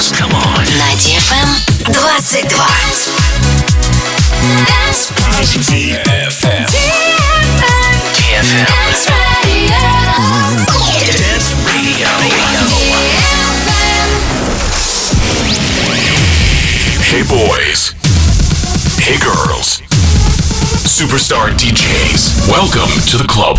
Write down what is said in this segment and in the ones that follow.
dance. Come on. На DFM 22. DFM. DFM. Dance Radio. Hey boys. Hey girls. Superstar DJs. Welcome to the club.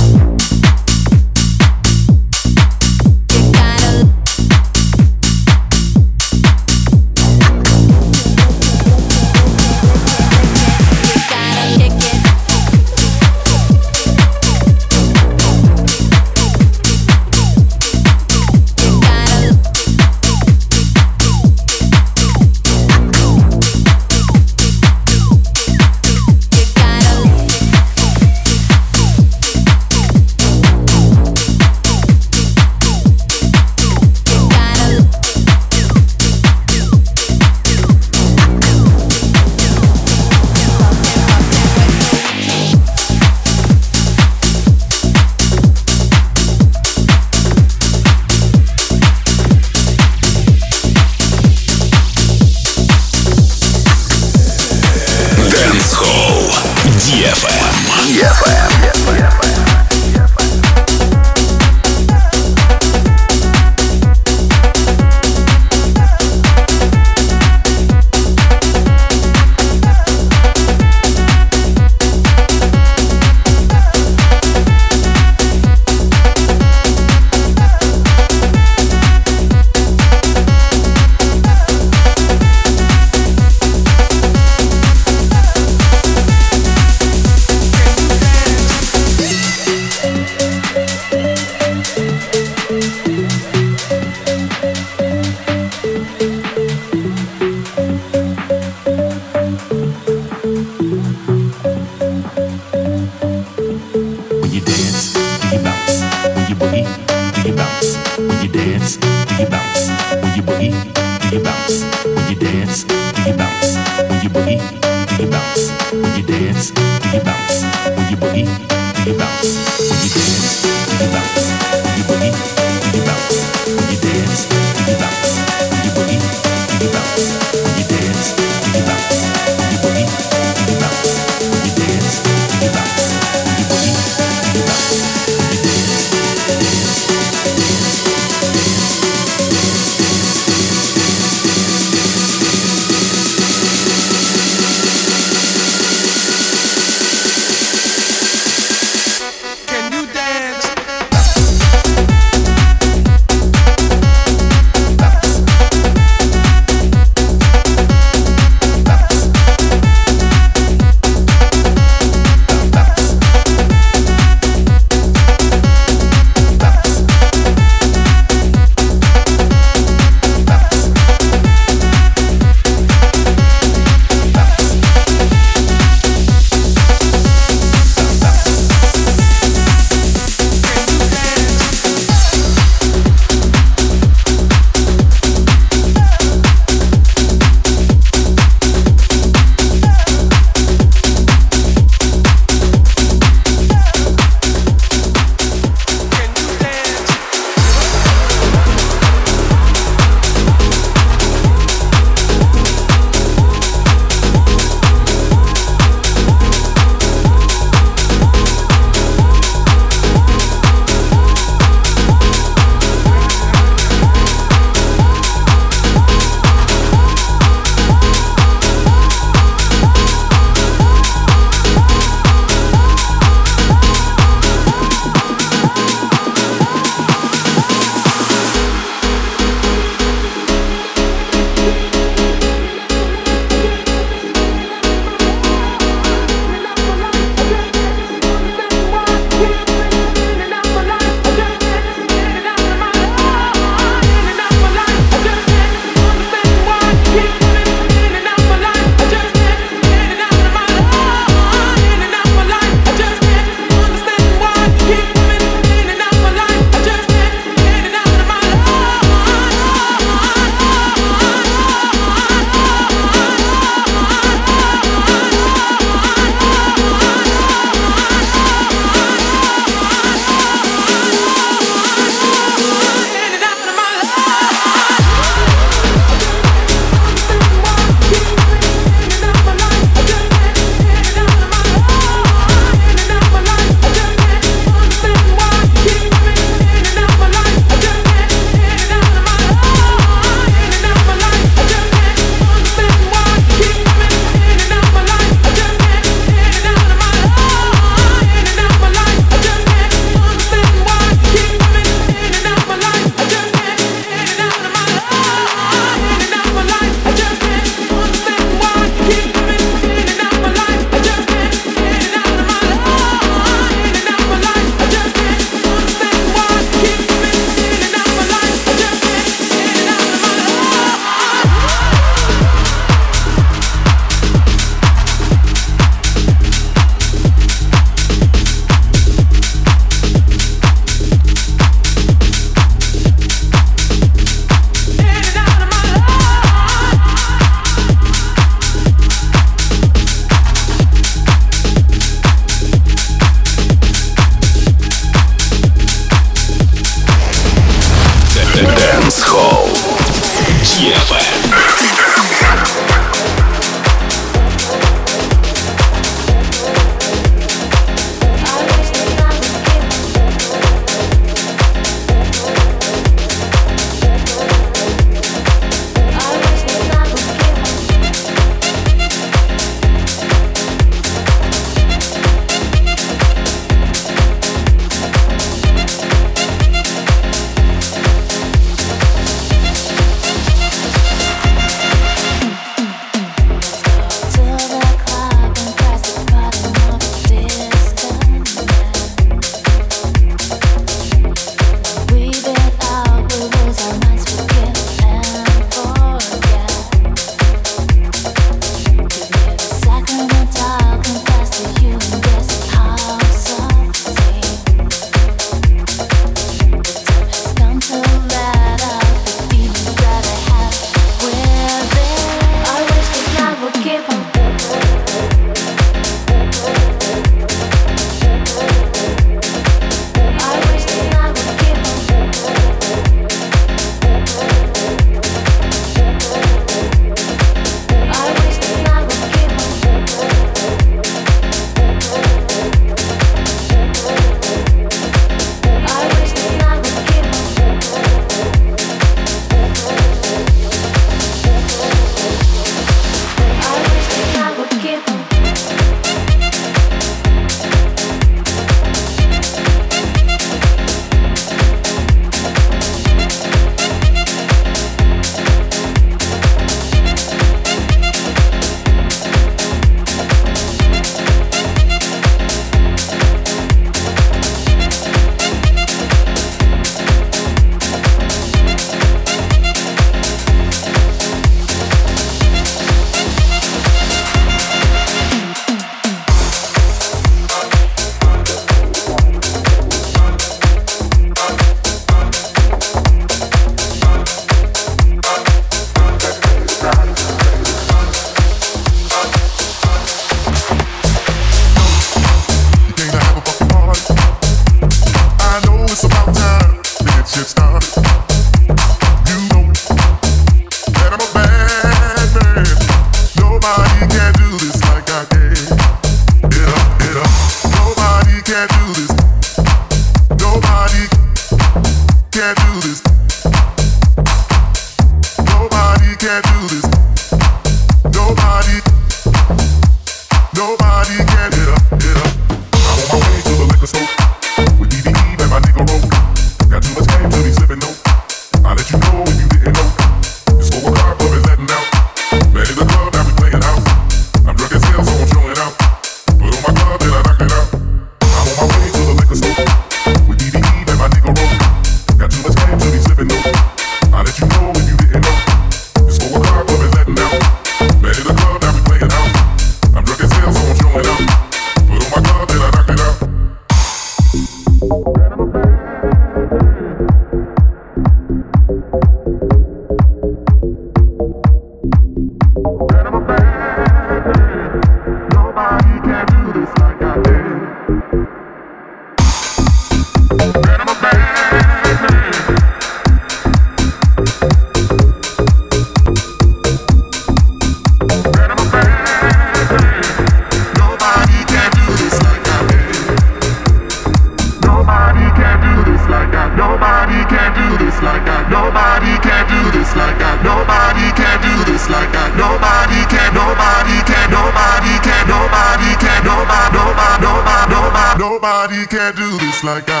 Nobody can do this like I.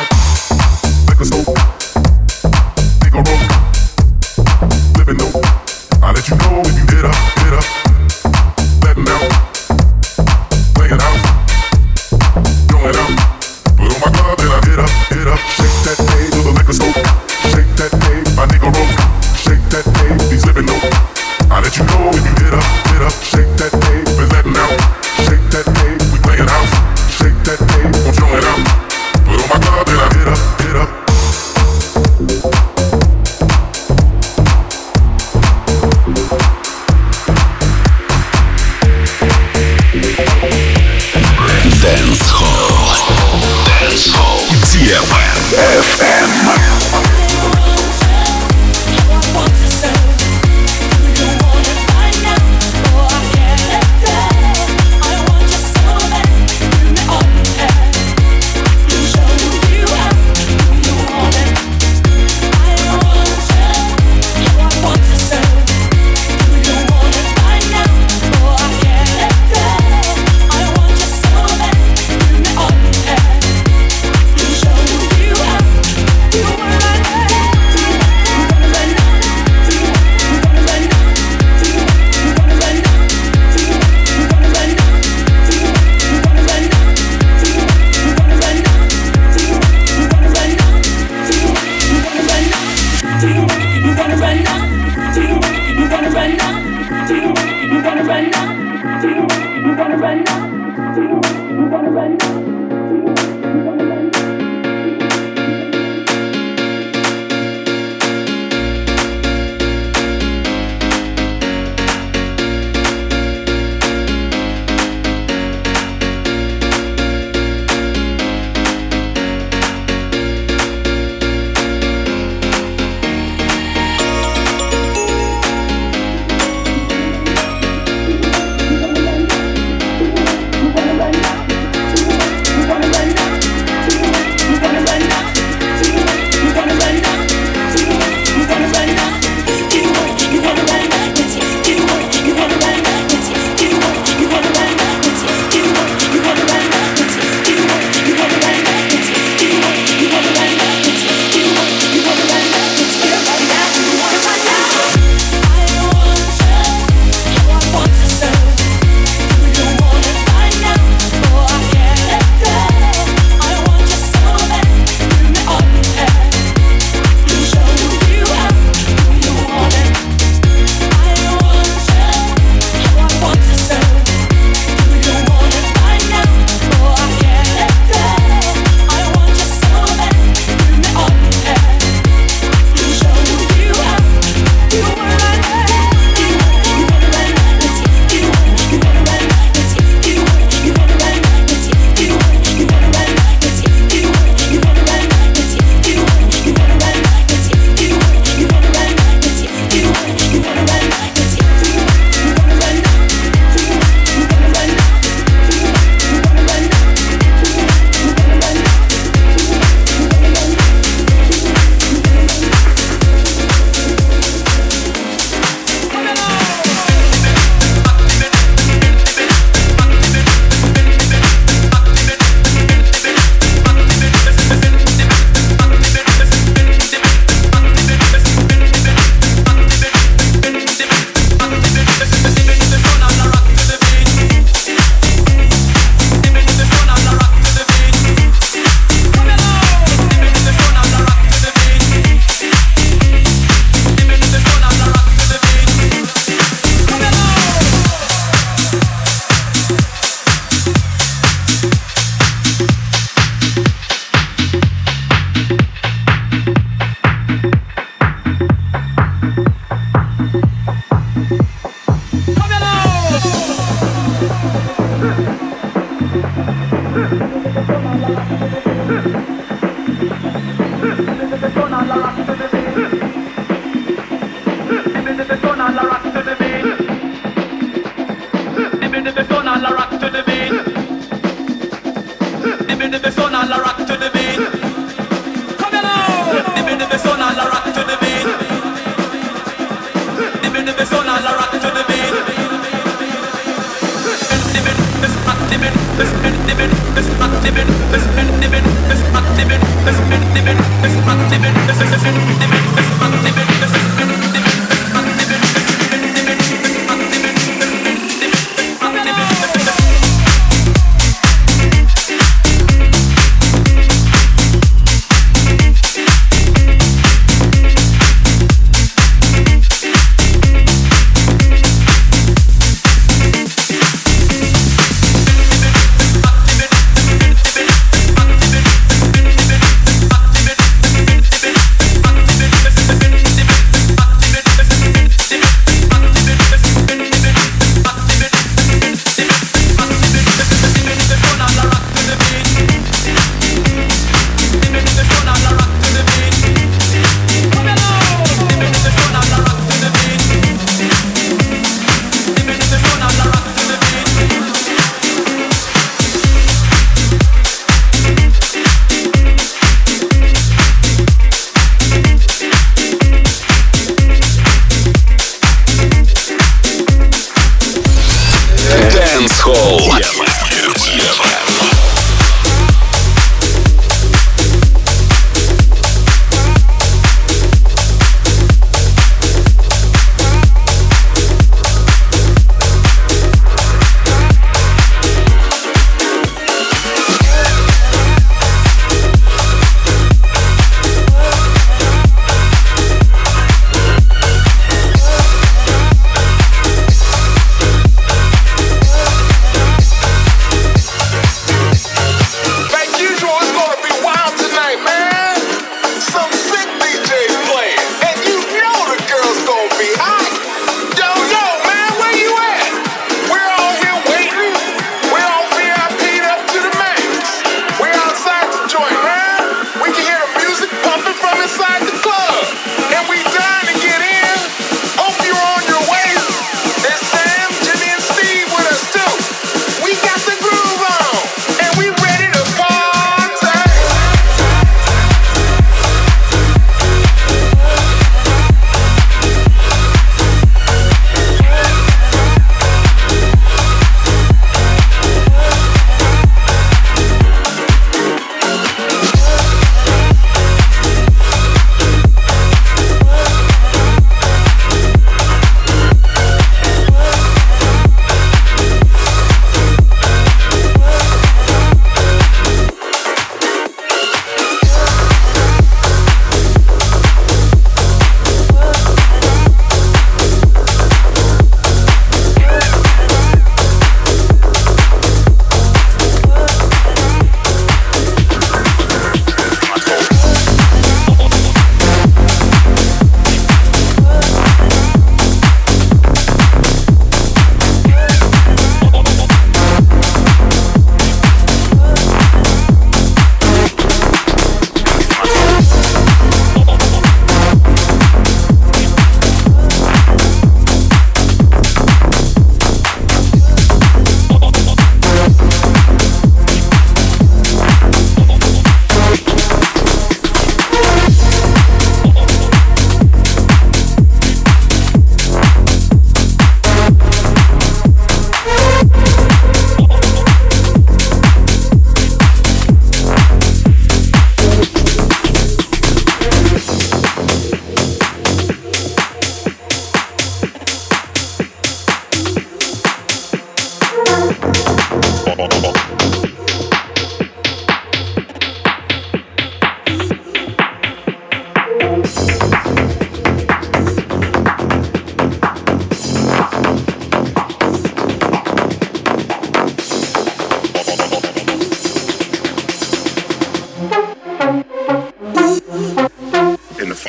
Like a stove,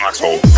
asshole.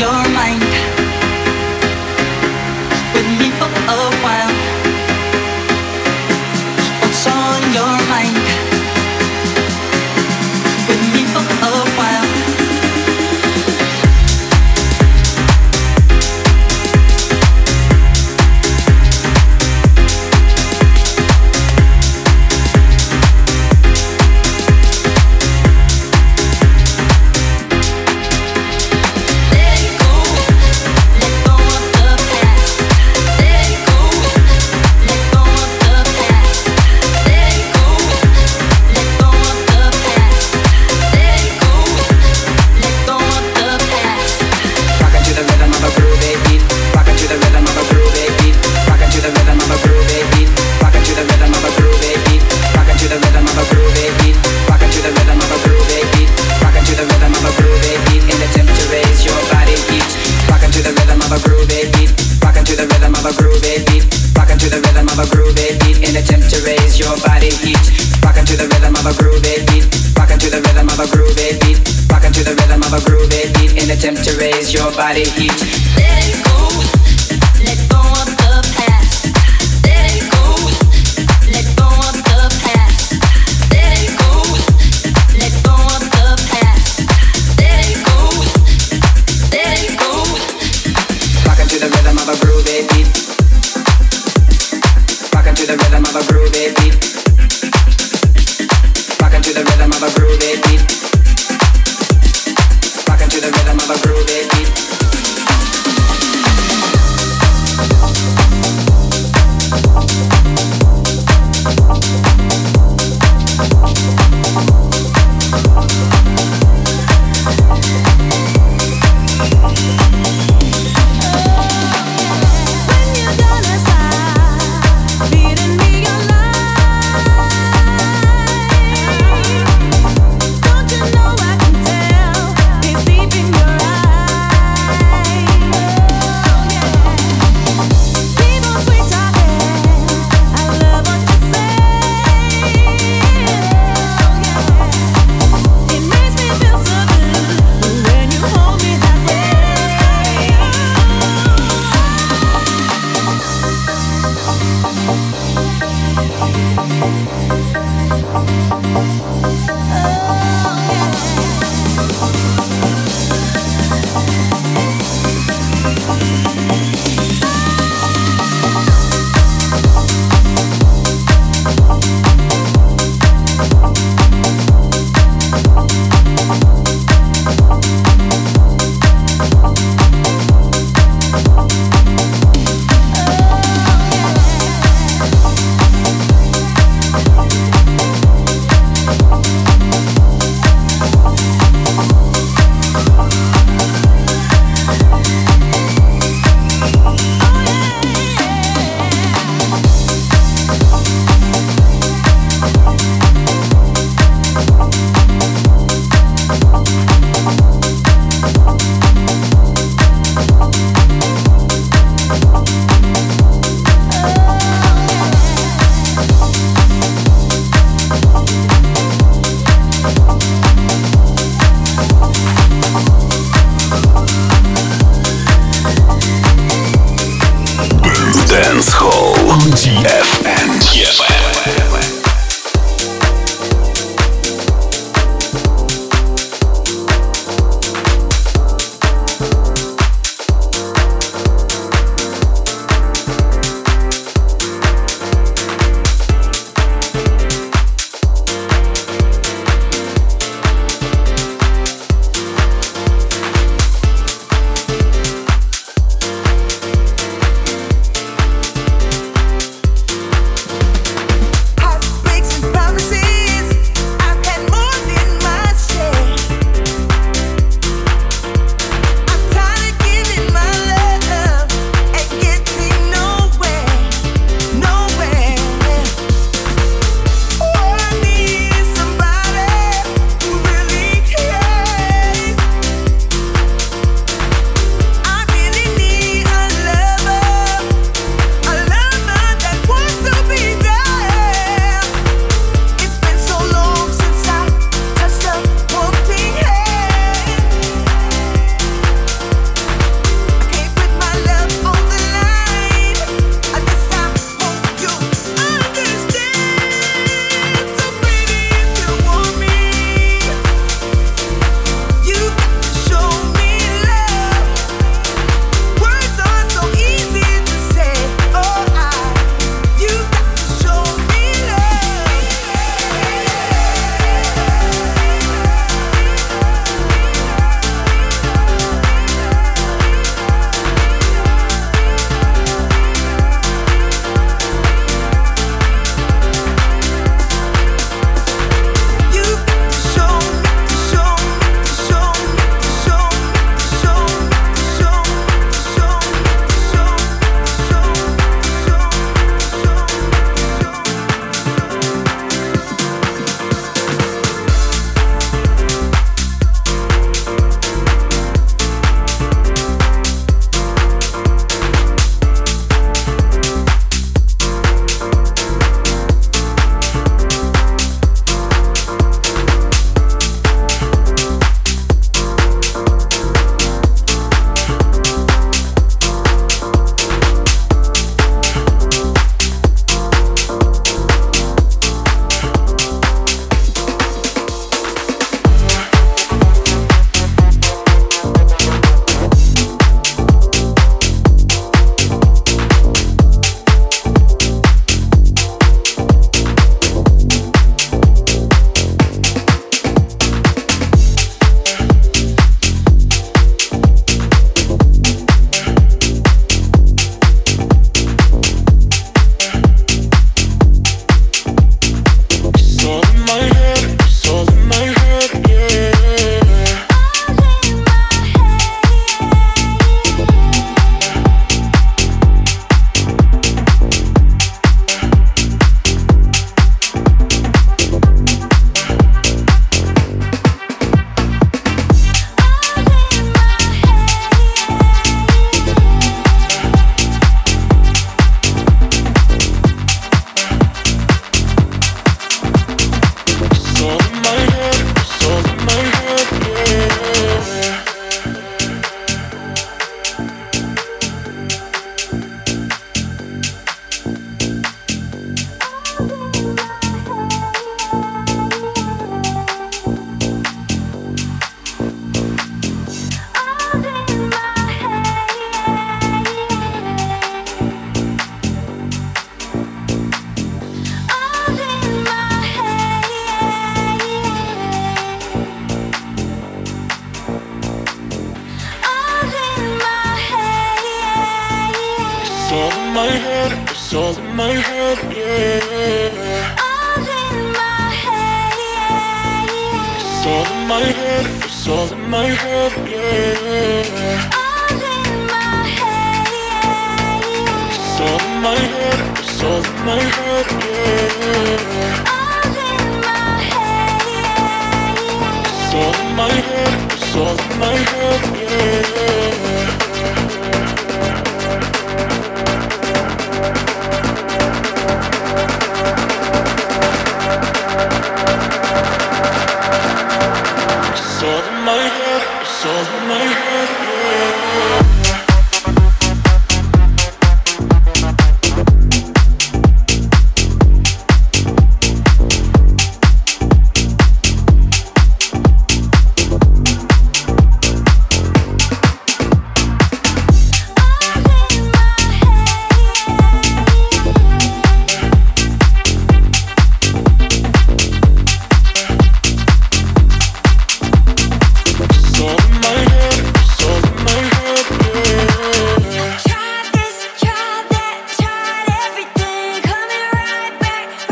Your Dance Hall DFM. DFM.